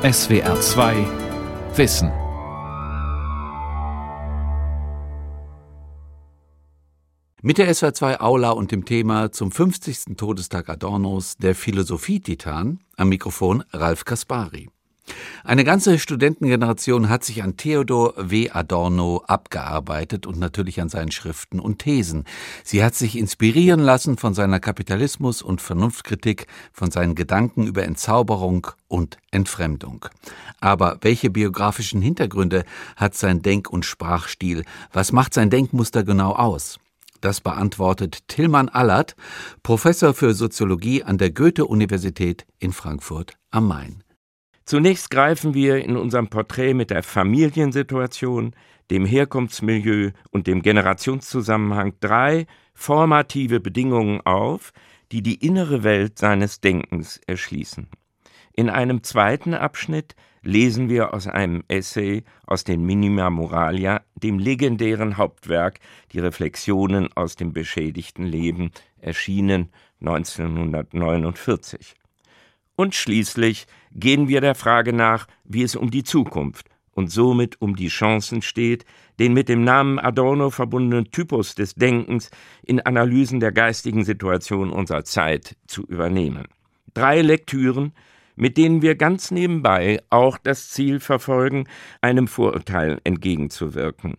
SWR 2 Wissen. Mit der SWR 2 Aula und dem Thema zum 50. Todestag Adornos der Philosophie-Titan am Mikrofon Ralf Kaspari. Eine ganze Studentengeneration hat sich an Theodor W. Adorno abgearbeitet und natürlich an seinen Schriften und Thesen. Sie hat sich inspirieren lassen von seiner Kapitalismus- und Vernunftkritik, von seinen Gedanken über Entzauberung und Entfremdung. Aber welche biografischen Hintergründe hat sein Denk- und Sprachstil? Was macht sein Denkmuster genau aus? Das beantwortet Tillmann Allert, Professor für Soziologie an der Goethe-Universität in Frankfurt am Main. Zunächst greifen wir in unserem Porträt mit der Familiensituation, dem Herkunftsmilieu und dem Generationszusammenhang drei formative Bedingungen auf, die die innere Welt seines Denkens erschließen. In einem zweiten Abschnitt lesen wir aus einem Essay aus den Minima Moralia, dem legendären Hauptwerk Die Reflexionen aus dem beschädigten Leben, erschienen 1949. Und schließlich gehen wir der Frage nach, wie es um die Zukunft und somit um die Chancen steht, den mit dem Namen Adorno verbundenen Typus des Denkens in Analysen der geistigen Situation unserer Zeit zu übernehmen. Drei Lektüren, mit denen wir ganz nebenbei auch das Ziel verfolgen, einem Vorurteil entgegenzuwirken.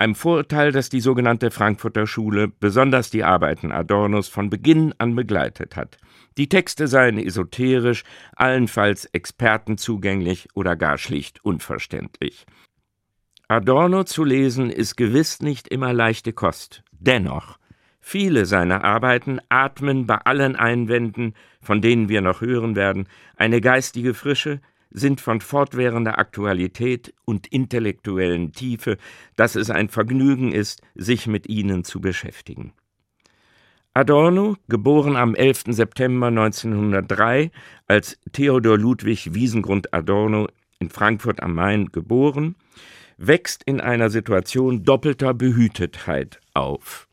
Einem Vorurteil, das die sogenannte Frankfurter Schule, besonders die Arbeiten Adornos, von Beginn an begleitet hat. Die Texte seien esoterisch, allenfalls Experten zugänglich oder gar schlicht unverständlich. Adorno zu lesen ist gewiss nicht immer leichte Kost. Dennoch, viele seiner Arbeiten atmen bei allen Einwänden, von denen wir noch hören werden, eine geistige Frische, sind von fortwährender Aktualität und intellektuellen Tiefe, dass es ein Vergnügen ist, sich mit ihnen zu beschäftigen. Adorno, geboren am 11. September 1903 als Theodor Ludwig Wiesengrund Adorno in Frankfurt am Main geboren, wächst in einer Situation doppelter Behütetheit auf.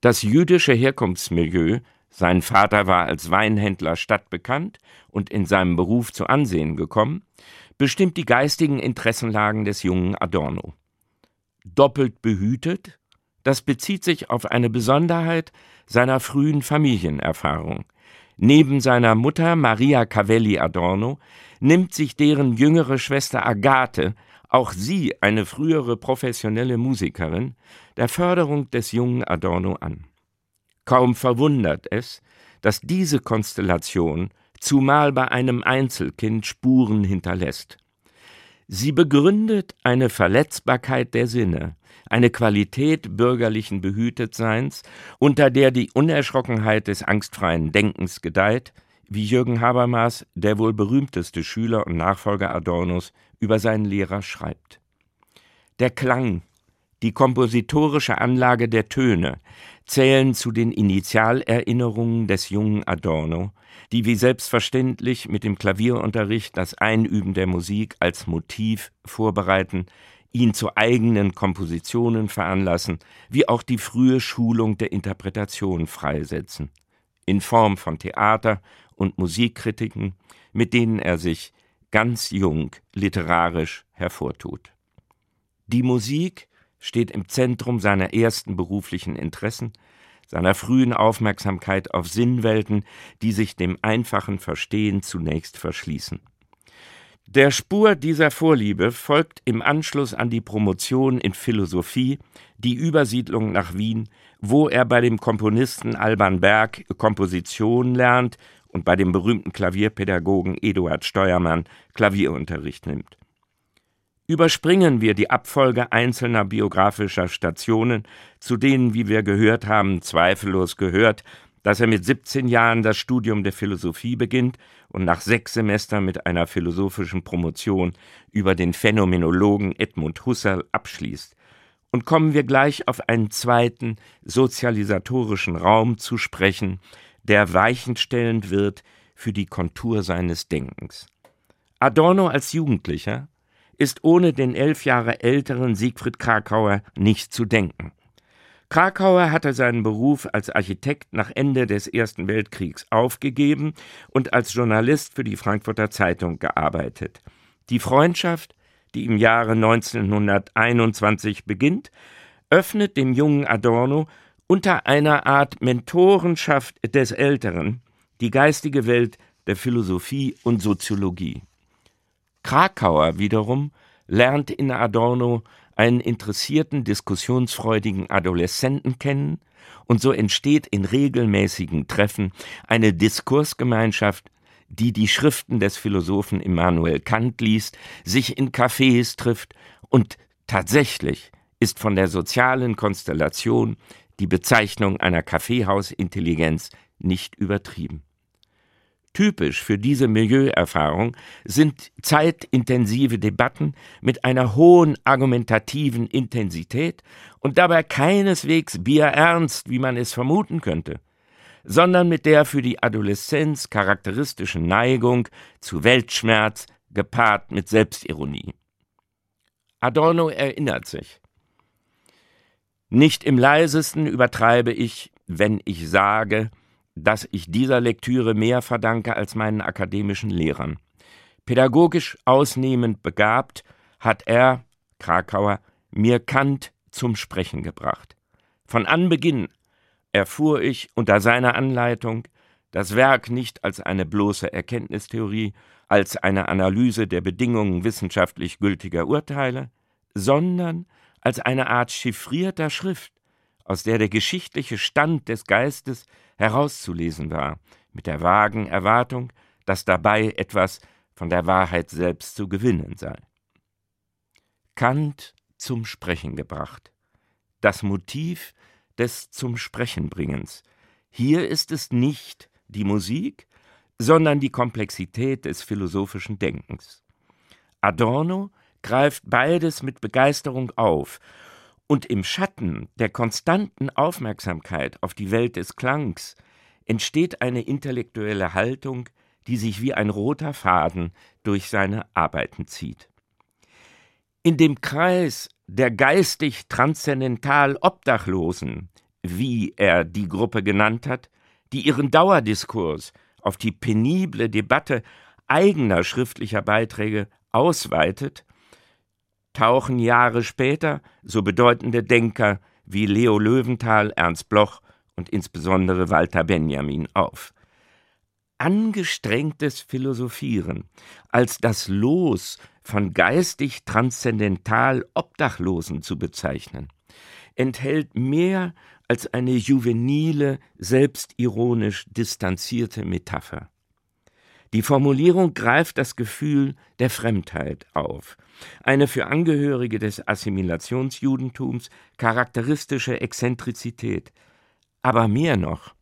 Das jüdische Herkunftsmilieu, sein Vater war als Weinhändler stadtbekannt und in seinem Beruf zu Ansehen gekommen, bestimmt die geistigen Interessenlagen des jungen Adorno. Doppelt behütet, das bezieht sich auf eine Besonderheit seiner frühen Familienerfahrung. Neben seiner Mutter Maria Cavelli Adorno nimmt sich deren jüngere Schwester Agathe, auch sie eine frühere professionelle Musikerin, der Förderung des jungen Adorno an. Kaum verwundert es, dass diese Konstellation zumal bei einem Einzelkind Spuren hinterlässt. Sie begründet eine Verletzbarkeit der Sinne, eine Qualität bürgerlichen Behütetseins, unter der die Unerschrockenheit des angstfreien Denkens gedeiht, wie Jürgen Habermas, der wohl berühmteste Schüler und Nachfolger Adornos, über seinen Lehrer schreibt. Der Klang, die kompositorische Anlage der Töne zählen zu den Initialerinnerungen des jungen Adorno, die wie selbstverständlich mit dem Klavierunterricht das Einüben der Musik als Motiv vorbereiten, ihn zu eigenen Kompositionen veranlassen, wie auch die frühe Schulung der Interpretation freisetzen, in Form von Theater und Musikkritiken, mit denen er sich ganz jung literarisch hervortut. Die Musik steht im Zentrum seiner ersten beruflichen Interessen, seiner frühen Aufmerksamkeit auf Sinnwelten, die sich dem einfachen Verstehen zunächst verschließen. Der Spur dieser Vorliebe folgt im Anschluss an die Promotion in Philosophie die Übersiedlung nach Wien, wo er bei dem Komponisten Alban Berg Komposition lernt und bei dem berühmten Klavierpädagogen Eduard Steuermann Klavierunterricht nimmt. Überspringen wir die Abfolge einzelner biografischer Stationen, zu denen, wie wir gehört haben, zweifellos gehört, dass er mit 17 Jahren das Studium der Philosophie beginnt und nach sechs Semestern mit einer philosophischen Promotion über den Phänomenologen Edmund Husserl abschließt. Und kommen wir gleich auf einen zweiten sozialisatorischen Raum zu sprechen, der weichenstellend wird für die Kontur seines Denkens. Adorno als Jugendlicher ist ohne den elf Jahre älteren Siegfried Krakauer nicht zu denken. Krakauer hatte seinen Beruf als Architekt nach Ende des Ersten Weltkriegs aufgegeben und als Journalist für die Frankfurter Zeitung gearbeitet. Die Freundschaft, die im Jahre 1921 beginnt, öffnet dem jungen Adorno unter einer Art Mentorenschaft des Älteren die geistige Welt der Philosophie und Soziologie. Krakauer wiederum lernt in Adorno einen interessierten, diskussionsfreudigen Adoleszenten kennen, und so entsteht in regelmäßigen Treffen eine Diskursgemeinschaft, die die Schriften des Philosophen Immanuel Kant liest, sich in Cafés trifft und tatsächlich ist von der sozialen Konstellation die Bezeichnung einer Kaffeehausintelligenz nicht übertrieben. Typisch für diese Milieuerfahrung sind zeitintensive Debatten mit einer hohen argumentativen Intensität und dabei keineswegs bierernst, wie man es vermuten könnte, sondern mit der für die Adoleszenz charakteristischen Neigung zu Weltschmerz gepaart mit Selbstironie. Adorno erinnert sich. Nicht im leisesten übertreibe ich, wenn ich sage, dass ich dieser Lektüre mehr verdanke als meinen akademischen Lehrern. Pädagogisch ausnehmend begabt hat er, Krakauer, mir Kant zum Sprechen gebracht. Von Anbeginn erfuhr ich unter seiner Anleitung das Werk nicht als eine bloße Erkenntnistheorie, als eine Analyse der Bedingungen wissenschaftlich gültiger Urteile, sondern als eine Art chiffrierter Schrift, aus der der geschichtliche Stand des Geistes herauszulesen war, mit der vagen Erwartung, dass dabei etwas von der Wahrheit selbst zu gewinnen sei. Kant zum Sprechen gebracht. Das Motiv des zum Sprechen bringens. Hier ist es nicht die Musik, sondern die Komplexität des philosophischen Denkens. Adorno greift beides mit Begeisterung auf und im Schatten der konstanten Aufmerksamkeit auf die Welt des Klangs entsteht eine intellektuelle Haltung, die sich wie ein roter Faden durch seine Arbeiten zieht. In dem Kreis der geistig transzendental Obdachlosen, wie er die Gruppe genannt hat, die ihren Dauerdiskurs auf die penible Debatte eigener schriftlicher Beiträge ausweitet, tauchen Jahre später so bedeutende Denker wie Leo Löwenthal, Ernst Bloch und insbesondere Walter Benjamin auf. Angestrengtes Philosophieren als das Los von geistig transzendental Obdachlosen zu bezeichnen, enthält mehr als eine juvenile, selbstironisch distanzierte Metapher. Die Formulierung greift das Gefühl der Fremdheit auf, eine für Angehörige des Assimilationsjudentums charakteristische Exzentrizität. Aber mehr noch,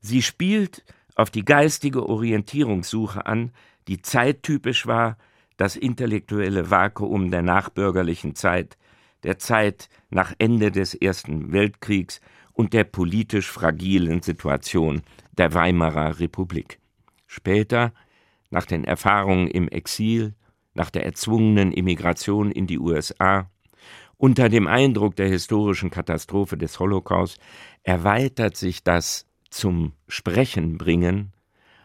sie spielt auf die geistige Orientierungssuche an, die zeittypisch war, das intellektuelle Vakuum der nachbürgerlichen Zeit, der Zeit nach Ende des Ersten Weltkriegs und der politisch fragilen Situation der Weimarer Republik. Später, nach den Erfahrungen im Exil, nach der erzwungenen Immigration in die USA, unter dem Eindruck der historischen Katastrophe des Holocaust erweitert sich das zum Sprechen bringen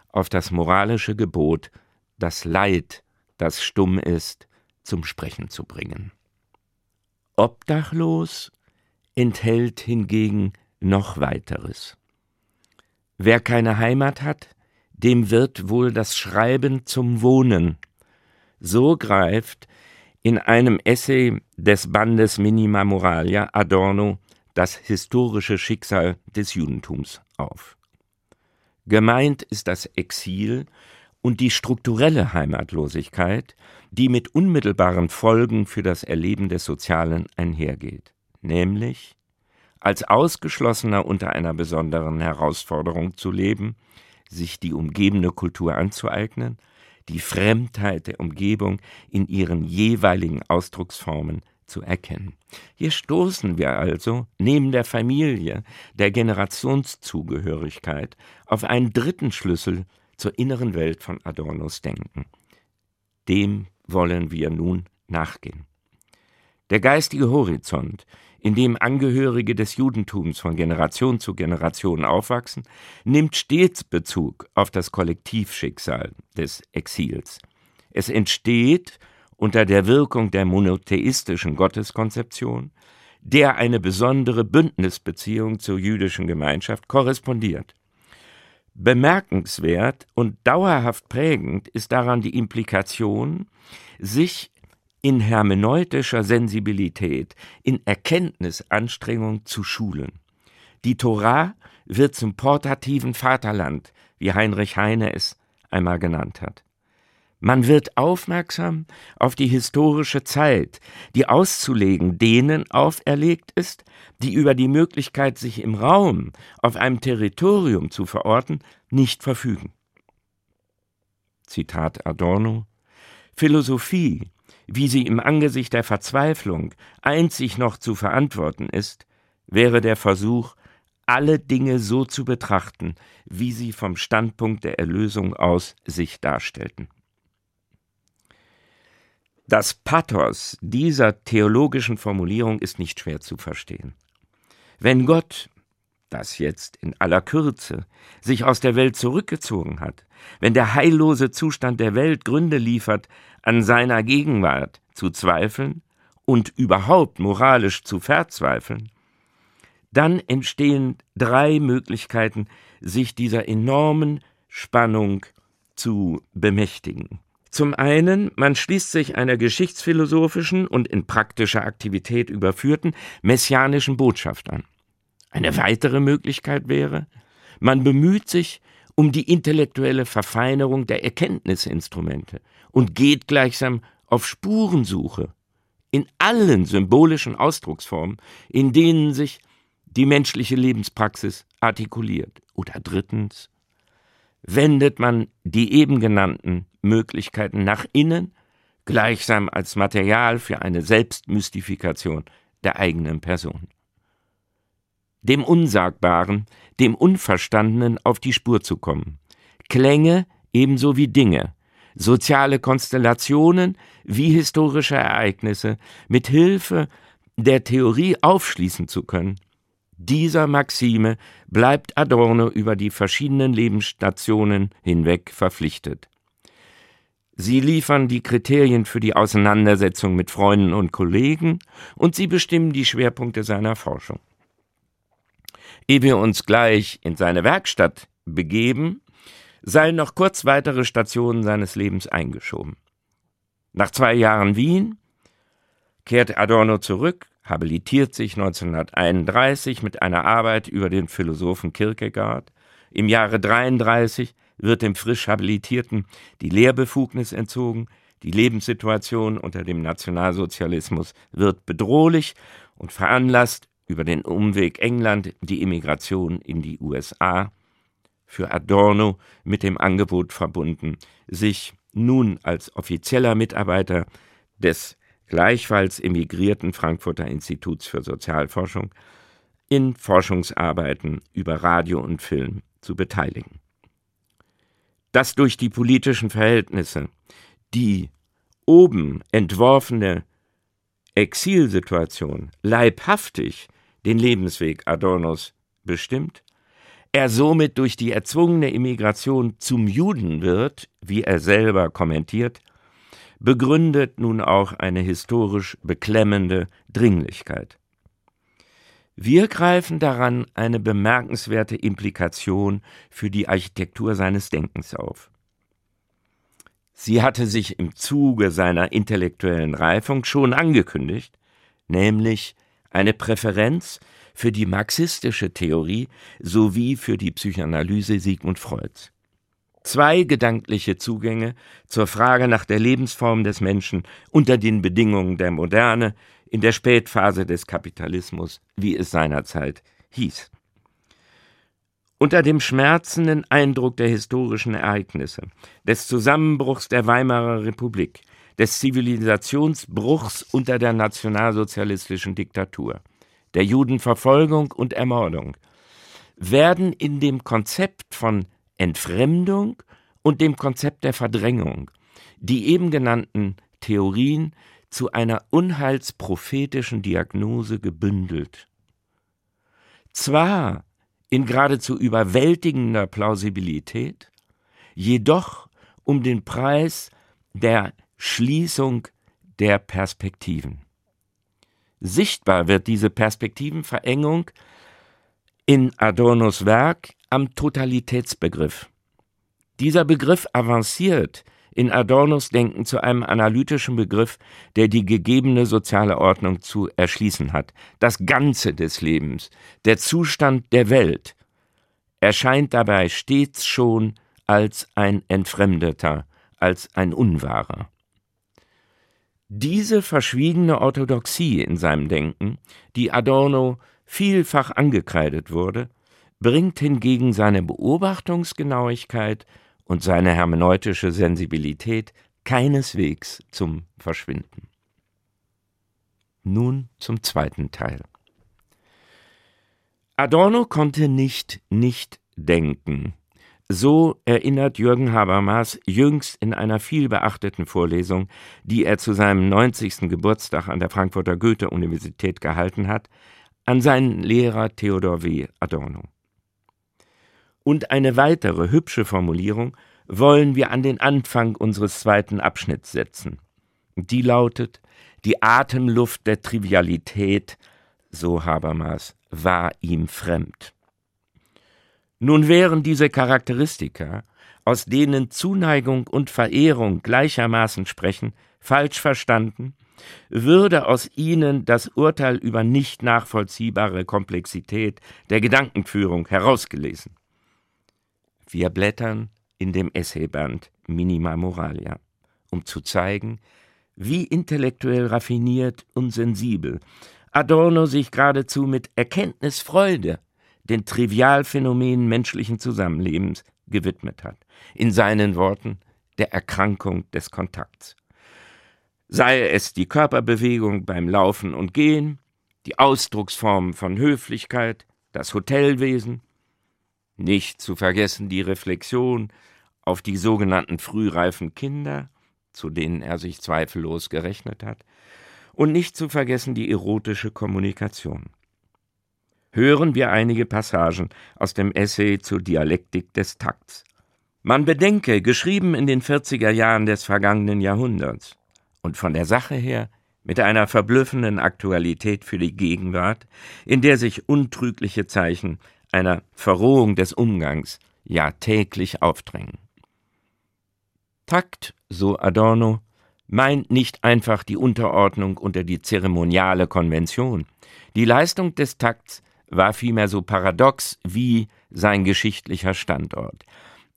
auf das moralische Gebot, das Leid, das stumm ist, zum Sprechen zu bringen. Obdachlos enthält hingegen noch weiteres. Wer keine Heimat hat, dem wird wohl das Schreiben zum Wohnen. So greift in einem Essay des Bandes Minima Moralia Adorno das historische Schicksal des Judentums auf. Gemeint ist das Exil und die strukturelle Heimatlosigkeit, die mit unmittelbaren Folgen für das Erleben des Sozialen einhergeht, nämlich als Ausgeschlossener unter einer besonderen Herausforderung zu leben, sich die umgebende Kultur anzueignen, die Fremdheit der Umgebung in ihren jeweiligen Ausdrucksformen zu erkennen. Hier stoßen wir also neben der Familie, der Generationszugehörigkeit auf einen dritten Schlüssel zur inneren Welt von Adornos Denken. Dem wollen wir nun nachgehen. Der geistige Horizont, in dem Angehörige des Judentums von Generation zu Generation aufwachsen, nimmt stets Bezug auf das Kollektivschicksal des Exils. Es entsteht unter der Wirkung der monotheistischen Gotteskonzeption, der eine besondere Bündnisbeziehung zur jüdischen Gemeinschaft korrespondiert. Bemerkenswert und dauerhaft prägend ist daran die Implikation, sich in hermeneutischer Sensibilität, in Erkenntnisanstrengung zu schulen. Die Torah wird zum portativen Vaterland, wie Heinrich Heine es einmal genannt hat. Man wird aufmerksam auf die historische Zeit, die auszulegen denen auferlegt ist, die über die Möglichkeit, sich im Raum, auf einem Territorium zu verorten, nicht verfügen. Zitat Adorno Philosophie wie sie im Angesicht der Verzweiflung einzig noch zu verantworten ist, wäre der Versuch, alle Dinge so zu betrachten, wie sie vom Standpunkt der Erlösung aus sich darstellten. Das Pathos dieser theologischen Formulierung ist nicht schwer zu verstehen. Wenn Gott, das jetzt in aller Kürze, sich aus der Welt zurückgezogen hat, wenn der heillose Zustand der Welt Gründe liefert, an seiner Gegenwart zu zweifeln und überhaupt moralisch zu verzweifeln, dann entstehen drei Möglichkeiten, sich dieser enormen Spannung zu bemächtigen. Zum einen, man schließt sich einer geschichtsphilosophischen und in praktischer Aktivität überführten messianischen Botschaft an. Eine weitere Möglichkeit wäre, man bemüht sich um die intellektuelle Verfeinerung der Erkenntnisinstrumente und geht gleichsam auf Spurensuche in allen symbolischen Ausdrucksformen, in denen sich die menschliche Lebenspraxis artikuliert. Oder drittens, wendet man die eben genannten Möglichkeiten nach innen, gleichsam als Material für eine Selbstmystifikation der eigenen Person. Dem Unsagbaren, dem Unverstandenen auf die Spur zu kommen. Klänge ebenso wie Dinge, soziale Konstellationen wie historische Ereignisse mit Hilfe der Theorie aufschließen zu können. Dieser Maxime bleibt Adorno über die verschiedenen Lebensstationen hinweg verpflichtet. Sie liefern die Kriterien für die Auseinandersetzung mit Freunden und Kollegen und sie bestimmen die Schwerpunkte seiner Forschung. Ehe wir uns gleich in seine Werkstatt begeben, seien noch kurz weitere Stationen seines Lebens eingeschoben. Nach zwei Jahren Wien kehrt Adorno zurück, habilitiert sich 1931 mit einer Arbeit über den Philosophen Kierkegaard. Im Jahre 33 wird dem frisch Habilitierten die Lehrbefugnis entzogen, die Lebenssituation unter dem Nationalsozialismus wird bedrohlich und veranlasst über den Umweg England die Immigration in die USA für Adorno mit dem Angebot verbunden, sich nun als offizieller Mitarbeiter des gleichfalls emigrierten Frankfurter Instituts für Sozialforschung in Forschungsarbeiten über Radio und Film zu beteiligen. Dass durch die politischen Verhältnisse die oben entworfene Exilsituation leibhaftig den Lebensweg Adornos bestimmt, er somit durch die erzwungene Immigration zum Juden wird, wie er selber kommentiert, begründet nun auch eine historisch beklemmende Dringlichkeit. Wir greifen daran eine bemerkenswerte Implikation für die Architektur seines Denkens auf. Sie hatte sich im Zuge seiner intellektuellen Reifung schon angekündigt, nämlich eine Präferenz für die marxistische Theorie sowie für die Psychoanalyse Sigmund Freuds. Zwei gedankliche Zugänge zur Frage nach der Lebensform des Menschen unter den Bedingungen der Moderne in der Spätphase des Kapitalismus, wie es seinerzeit hieß. Unter dem schmerzenden Eindruck der historischen Ereignisse, des Zusammenbruchs der Weimarer Republik, des Zivilisationsbruchs unter der nationalsozialistischen Diktatur, der Judenverfolgung und Ermordung, werden in dem Konzept von Entfremdung und dem Konzept der Verdrängung die eben genannten Theorien zu einer unheilsprophetischen Diagnose gebündelt. Zwar in geradezu überwältigender Plausibilität, jedoch um den Preis der Schließung der Perspektiven. Sichtbar wird diese Perspektivenverengung in Adornos Werk am Totalitätsbegriff. Dieser Begriff avanciert in Adornos Denken zu einem analytischen Begriff, der die gegebene soziale Ordnung zu erschließen hat. Das Ganze des Lebens, der Zustand der Welt, erscheint dabei stets schon als ein Entfremdeter, als ein Unwahrer. Diese verschwiegene Orthodoxie in seinem Denken, die Adorno vielfach angekreidet wurde, bringt hingegen seine Beobachtungsgenauigkeit und seine hermeneutische Sensibilität keineswegs zum Verschwinden. Nun zum zweiten Teil. Adorno konnte nicht nicht denken. So erinnert Jürgen Habermas jüngst in einer vielbeachteten Vorlesung, die er zu seinem 90. Geburtstag an der Frankfurter Goethe-Universität gehalten hat, an seinen Lehrer Theodor W. Adorno. Und eine weitere hübsche Formulierung wollen wir an den Anfang unseres zweiten Abschnitts setzen. Die lautet, die Atemluft der Trivialität, so Habermas, war ihm fremd. Nun wären diese Charakteristika, aus denen Zuneigung und Verehrung gleichermaßen sprechen, falsch verstanden, würde aus ihnen das Urteil über nicht nachvollziehbare Komplexität der Gedankenführung herausgelesen. Wir blättern in dem Essayband Minima Moralia, um zu zeigen, wie intellektuell raffiniert und sensibel Adorno sich geradezu mit Erkenntnisfreude den Trivialphänomenen menschlichen Zusammenlebens gewidmet hat. In seinen Worten der Erkrankung des Kontakts. Sei es die Körperbewegung beim Laufen und Gehen, die Ausdrucksformen von Höflichkeit, das Hotelwesen, nicht zu vergessen die Reflexion auf die sogenannten frühreifen Kinder, zu denen er sich zweifellos gerechnet hat, und nicht zu vergessen die erotische Kommunikation. Hören wir einige Passagen aus dem Essay zur Dialektik des Takts. Man bedenke, geschrieben in den 40er Jahren des vergangenen Jahrhunderts und von der Sache her mit einer verblüffenden Aktualität für die Gegenwart, in der sich untrügliche Zeichen einer Verrohung des Umgangs ja täglich aufdrängen. Takt, so Adorno, meint nicht einfach die Unterordnung unter die zeremoniale Konvention. Die Leistung des Takts war vielmehr so paradox wie sein geschichtlicher Standort.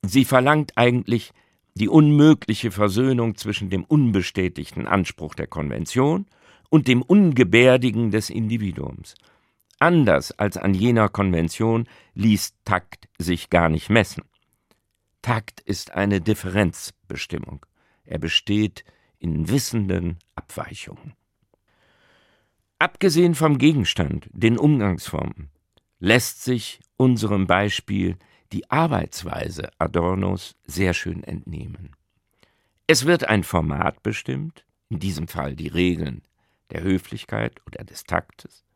Sie verlangt eigentlich die unmögliche Versöhnung zwischen dem unbestätigten Anspruch der Konvention und dem Ungebärdigen des Individuums. Anders als an jener Konvention ließ Takt sich gar nicht messen. Takt ist eine Differenzbestimmung. Er besteht in wissenden Abweichungen. Abgesehen vom Gegenstand, den Umgangsformen, lässt sich unserem Beispiel die Arbeitsweise Adornos sehr schön entnehmen. Es wird ein Format bestimmt, in diesem Fall die Regeln der Höflichkeit oder des Taktes.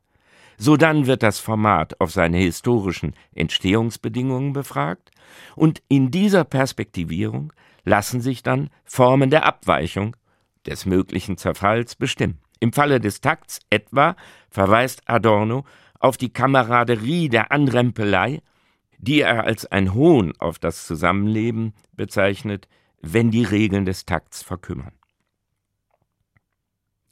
Sodann wird das Format auf seine historischen Entstehungsbedingungen befragt und in dieser Perspektivierung lassen sich dann Formen der Abweichung des möglichen Zerfalls bestimmen. Im Falle des Takts etwa verweist Adorno auf die Kameraderie der Anrempelei, die er als ein Hohn auf das Zusammenleben bezeichnet, wenn die Regeln des Takts verkümmern.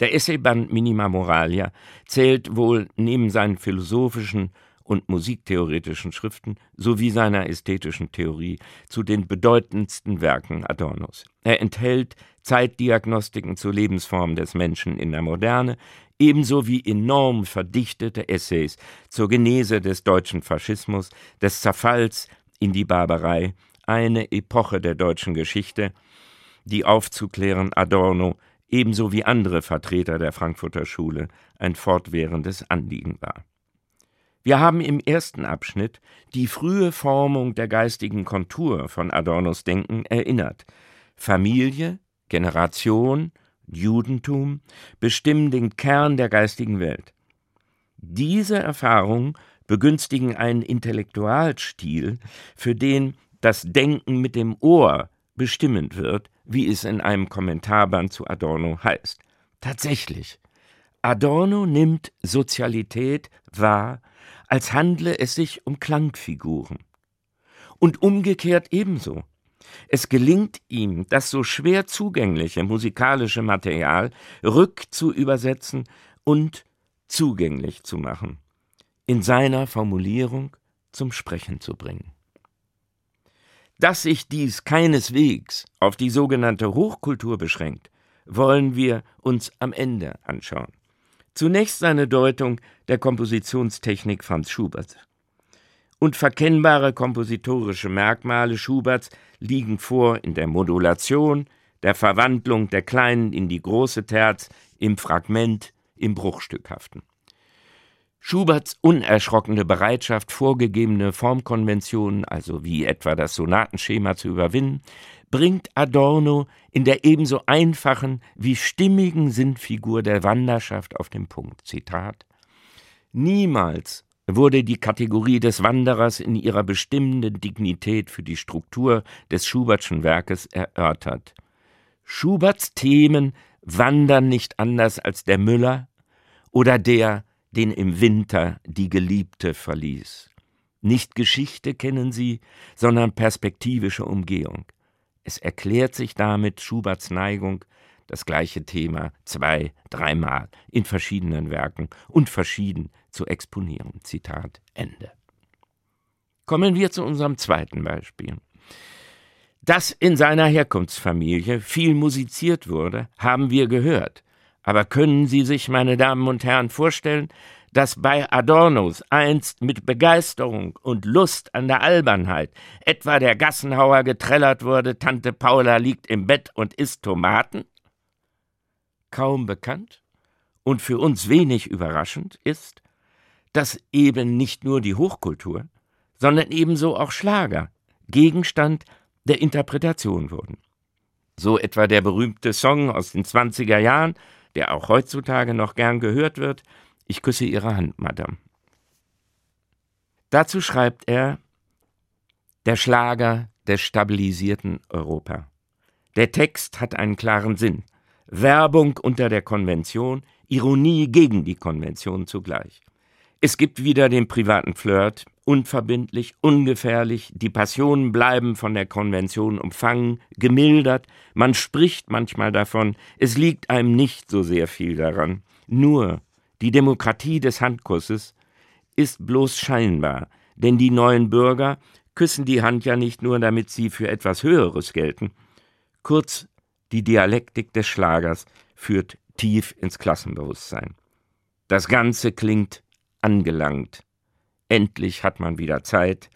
Der Essayband Minima Moralia zählt wohl neben seinen philosophischen und musiktheoretischen Schriften sowie seiner ästhetischen Theorie zu den bedeutendsten Werken Adornos. Er enthält Zeitdiagnostiken zur Lebensform des Menschen in der Moderne, ebenso wie enorm verdichtete Essays zur Genese des deutschen Faschismus, des Zerfalls in die Barbarei, eine Epoche der deutschen Geschichte, die aufzuklären Adorno ebenso wie andere Vertreter der Frankfurter Schule ein fortwährendes Anliegen war. Wir haben im ersten Abschnitt die frühe Formung der geistigen Kontur von Adornos Denken erinnert. Familie, Generation, Judentum bestimmen den Kern der geistigen Welt. Diese Erfahrungen begünstigen einen Intellektualstil, für den das Denken mit dem Ohr bestimmend wird, wie es in einem Kommentarband zu Adorno heißt. Tatsächlich, Adorno nimmt Sozialität wahr, als handle es sich um Klangfiguren. Und umgekehrt ebenso. Es gelingt ihm, das so schwer zugängliche musikalische Material rückzuübersetzen und zugänglich zu machen, in seiner Formulierung zum Sprechen zu bringen. Dass sich dies keineswegs auf die sogenannte Hochkultur beschränkt, wollen wir uns am Ende anschauen. Zunächst seine Deutung der Kompositionstechnik Franz Schuberts. Unverkennbare kompositorische Merkmale Schuberts liegen vor in der Modulation, der Verwandlung der kleinen in die große Terz, im Fragment, im Bruchstückhaften. Schuberts unerschrockene Bereitschaft, vorgegebene Formkonventionen, also wie etwa das Sonatenschema zu überwinden, bringt Adorno in der ebenso einfachen wie stimmigen Sinnfigur der Wanderschaft auf den Punkt. Zitat Niemals wurde die Kategorie des Wanderers in ihrer bestimmenden Dignität für die Struktur des Schubertschen Werkes erörtert. Schuberts Themen wandern nicht anders als der Müller oder der, den im Winter die Geliebte verließ. Nicht Geschichte kennen sie, sondern perspektivische Umgehung. Es erklärt sich damit Schuberts Neigung, das gleiche Thema zwei, dreimal in verschiedenen Werken und verschieden zu exponieren. Zitat Ende. Kommen wir zu unserem zweiten Beispiel. Dass in seiner Herkunftsfamilie viel musiziert wurde, haben wir gehört. Aber können Sie sich, meine Damen und Herren, vorstellen, dass bei Adornos einst mit Begeisterung und Lust an der Albernheit etwa der Gassenhauer getrellert wurde, Tante Paula liegt im Bett und isst Tomaten? Kaum bekannt und für uns wenig überraschend ist, dass eben nicht nur die Hochkultur, sondern ebenso auch Schlager Gegenstand der Interpretation wurden. So etwa der berühmte Song aus den 20er Jahren, der auch heutzutage noch gern gehört wird, Ich küsse Ihre Hand, Madame. Dazu schreibt er Der Schlager des stabilisierten Europa. Der Text hat einen klaren Sinn. Werbung unter der Konvention, Ironie gegen die Konvention zugleich. Es gibt wieder den privaten Flirt, unverbindlich, ungefährlich, die Passionen bleiben von der Konvention umfangen, gemildert, man spricht manchmal davon, es liegt einem nicht so sehr viel daran. Nur die Demokratie des Handkusses ist bloß scheinbar, denn die neuen Bürger küssen die Hand ja nicht nur, damit sie für etwas Höheres gelten. Kurz, die Dialektik des Schlagers führt tief ins Klassenbewusstsein. Das Ganze klingt angelangt. Endlich hat man wieder Zeit,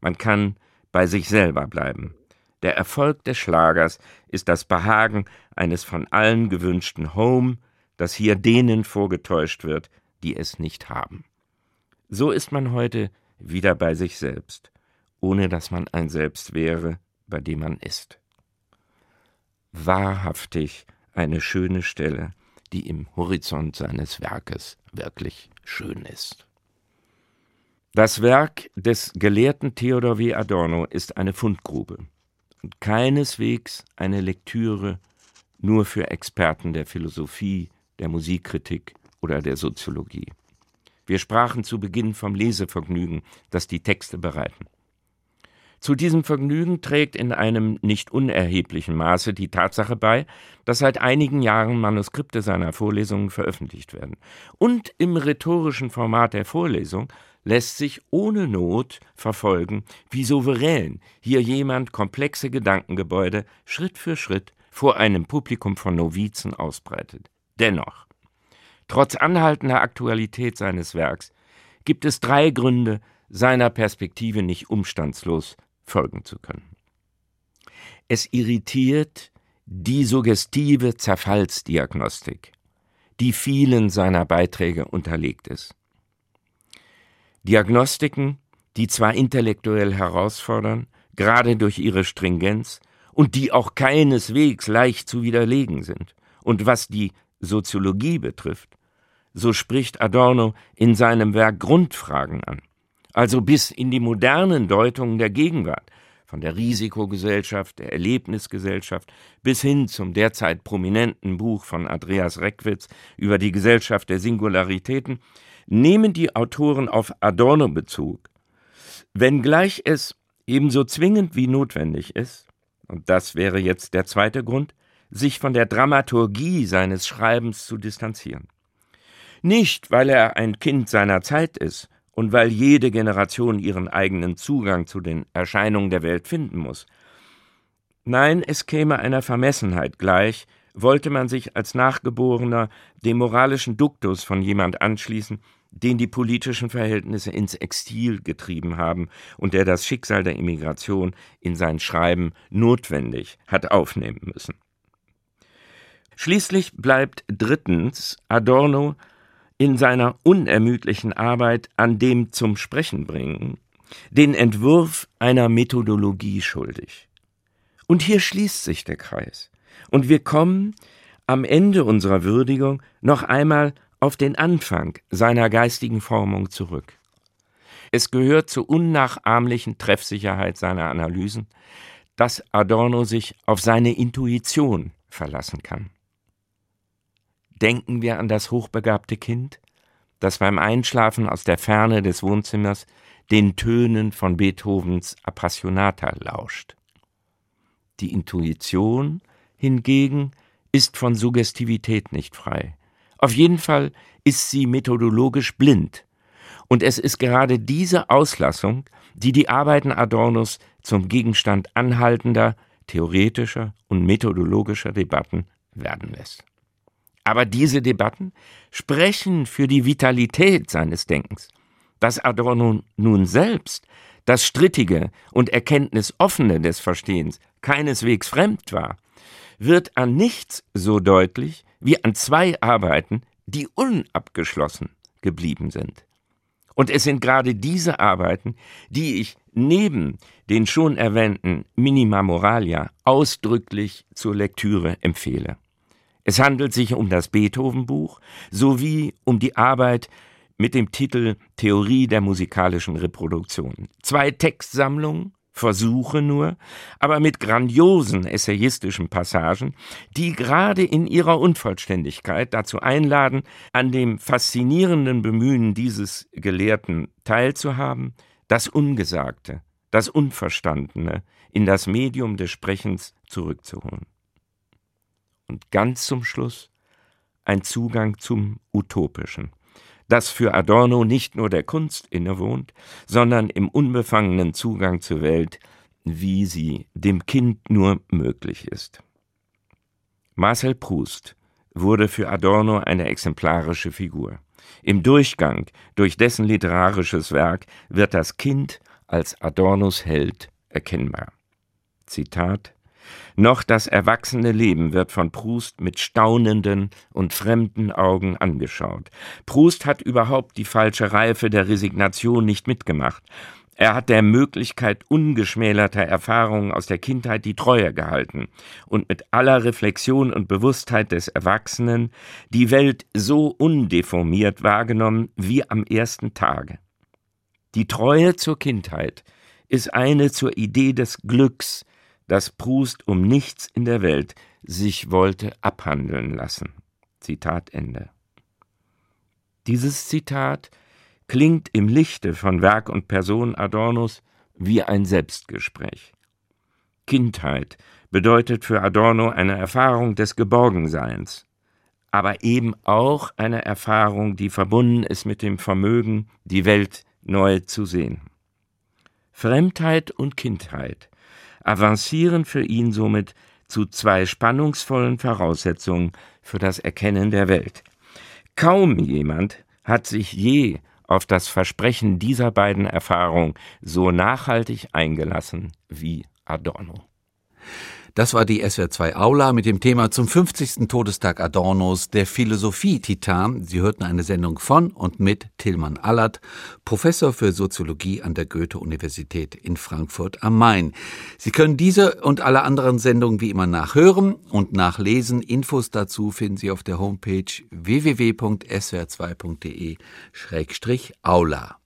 man kann bei sich selber bleiben. Der Erfolg des Schlagers ist das Behagen eines von allen gewünschten Home, das hier denen vorgetäuscht wird, die es nicht haben. So ist man heute wieder bei sich selbst, ohne dass man ein Selbst wäre, bei dem man ist. Wahrhaftig eine schöne Stelle, die im Horizont seines Werkes wirklich schön ist. Das Werk des Gelehrten Theodor W. Adorno ist eine Fundgrube und keineswegs eine Lektüre nur für Experten der Philosophie, der Musikkritik oder der Soziologie. Wir sprachen zu Beginn vom Lesevergnügen, das die Texte bereiten. Zu diesem Vergnügen trägt in einem nicht unerheblichen Maße die Tatsache bei, dass seit einigen Jahren Manuskripte seiner Vorlesungen veröffentlicht werden. Und im rhetorischen Format der Vorlesung lässt sich ohne Not verfolgen, wie souverän hier jemand komplexe Gedankengebäude Schritt für Schritt vor einem Publikum von Novizen ausbreitet. Dennoch, trotz anhaltender Aktualität seines Werks, gibt es drei Gründe, seiner Perspektive nicht umstandslos folgen zu können. Es irritiert die suggestive Zerfallsdiagnostik, die vielen seiner Beiträge unterlegt ist. Diagnostiken, die zwar intellektuell herausfordern, gerade durch ihre Stringenz, und die auch keineswegs leicht zu widerlegen sind, Und was die Soziologie betrifft, so spricht Adorno in seinem Werk Grundfragen an, also bis in die modernen Deutungen der Gegenwart, von der Risikogesellschaft, der Erlebnisgesellschaft bis hin zum derzeit prominenten Buch von Andreas Reckwitz über die Gesellschaft der Singularitäten, nehmen die Autoren auf Adorno Bezug, wenngleich es ebenso zwingend wie notwendig ist, und das wäre jetzt der zweite Grund, sich von der Dramaturgie seines Schreibens zu distanzieren. Nicht, weil er ein Kind seiner Zeit ist und weil jede Generation ihren eigenen Zugang zu den Erscheinungen der Welt finden muss. Nein, es käme einer Vermessenheit gleich, wollte man sich als Nachgeborener dem moralischen Duktus von jemand anschließen, den die politischen Verhältnisse ins Exil getrieben haben und der das Schicksal der Immigration in sein Schreiben notwendig hat aufnehmen müssen. Schließlich bleibt drittens Adorno in seiner unermüdlichen Arbeit an dem zum Sprechen bringen, den Entwurf einer Methodologie schuldig. Und hier schließt sich der Kreis. Und wir kommen am Ende unserer Würdigung noch einmal auf den Anfang seiner geistigen Formung zurück. Es gehört zur unnachahmlichen Treffsicherheit seiner Analysen, dass Adorno sich auf seine Intuition verlassen kann. Denken wir an das hochbegabte Kind, das beim Einschlafen aus der Ferne des Wohnzimmers den Tönen von Beethovens Appassionata lauscht. Die Intuition hingegen ist von Suggestivität nicht frei. Auf jeden Fall ist sie methodologisch blind. Und es ist gerade diese Auslassung, die die Arbeiten Adornos zum Gegenstand anhaltender, theoretischer und methodologischer Debatten werden lässt. Aber diese Debatten sprechen für die Vitalität seines Denkens. Dass Adorno nun selbst das Strittige und Erkenntnisoffene des Verstehens keineswegs fremd war, wird an nichts so deutlich wie an zwei Arbeiten, die unabgeschlossen geblieben sind. Und es sind gerade diese Arbeiten, die ich neben den schon erwähnten Minima Moralia ausdrücklich zur Lektüre empfehle. Es handelt sich um das Beethoven-Buch sowie um die Arbeit mit dem Titel Theorie der musikalischen Reproduktion. Zwei Textsammlungen, Versuche nur, aber mit grandiosen essayistischen Passagen, die gerade in ihrer Unvollständigkeit dazu einladen, an dem faszinierenden Bemühen dieses Gelehrten teilzuhaben, das Ungesagte, das Unverstandene in das Medium des Sprechens zurückzuholen. Und ganz zum Schluss ein Zugang zum Utopischen, das für Adorno nicht nur der Kunst innewohnt, sondern im unbefangenen Zugang zur Welt, wie sie dem Kind nur möglich ist. Marcel Proust wurde für Adorno eine exemplarische Figur. Im Durchgang durch dessen literarisches Werk wird das Kind als Adornos Held erkennbar. Zitat noch das erwachsene Leben wird von Proust mit staunenden und fremden Augen angeschaut. Proust hat überhaupt die falsche Reife der Resignation nicht mitgemacht. Er hat der Möglichkeit ungeschmälerter Erfahrungen aus der Kindheit die Treue gehalten und mit aller Reflexion und Bewusstheit des Erwachsenen die Welt so undeformiert wahrgenommen wie am ersten Tage. Die Treue zur Kindheit ist eine zur Idee des Glücks, dass Proust um nichts in der Welt sich wollte abhandeln lassen. Zitat Ende. Dieses Zitat klingt im Lichte von Werk und Person Adornos wie ein Selbstgespräch. Kindheit bedeutet für Adorno eine Erfahrung des Geborgenseins, aber eben auch eine Erfahrung, die verbunden ist mit dem Vermögen, die Welt neu zu sehen. Fremdheit und Kindheit avancieren für ihn somit zu zwei spannungsvollen Voraussetzungen für das Erkennen der Welt. Kaum jemand hat sich je auf das Versprechen dieser beiden Erfahrungen so nachhaltig eingelassen wie Adorno. Das war die SWR2 Aula mit dem Thema zum 50. Todestag Adornos, der Philosophie-Titan. Sie hörten eine Sendung von und mit Tilman Allert, Professor für Soziologie an der Goethe-Universität in Frankfurt am Main. Sie können diese und alle anderen Sendungen wie immer nachhören und nachlesen. Infos dazu finden Sie auf der Homepage www.swr2.de-aula.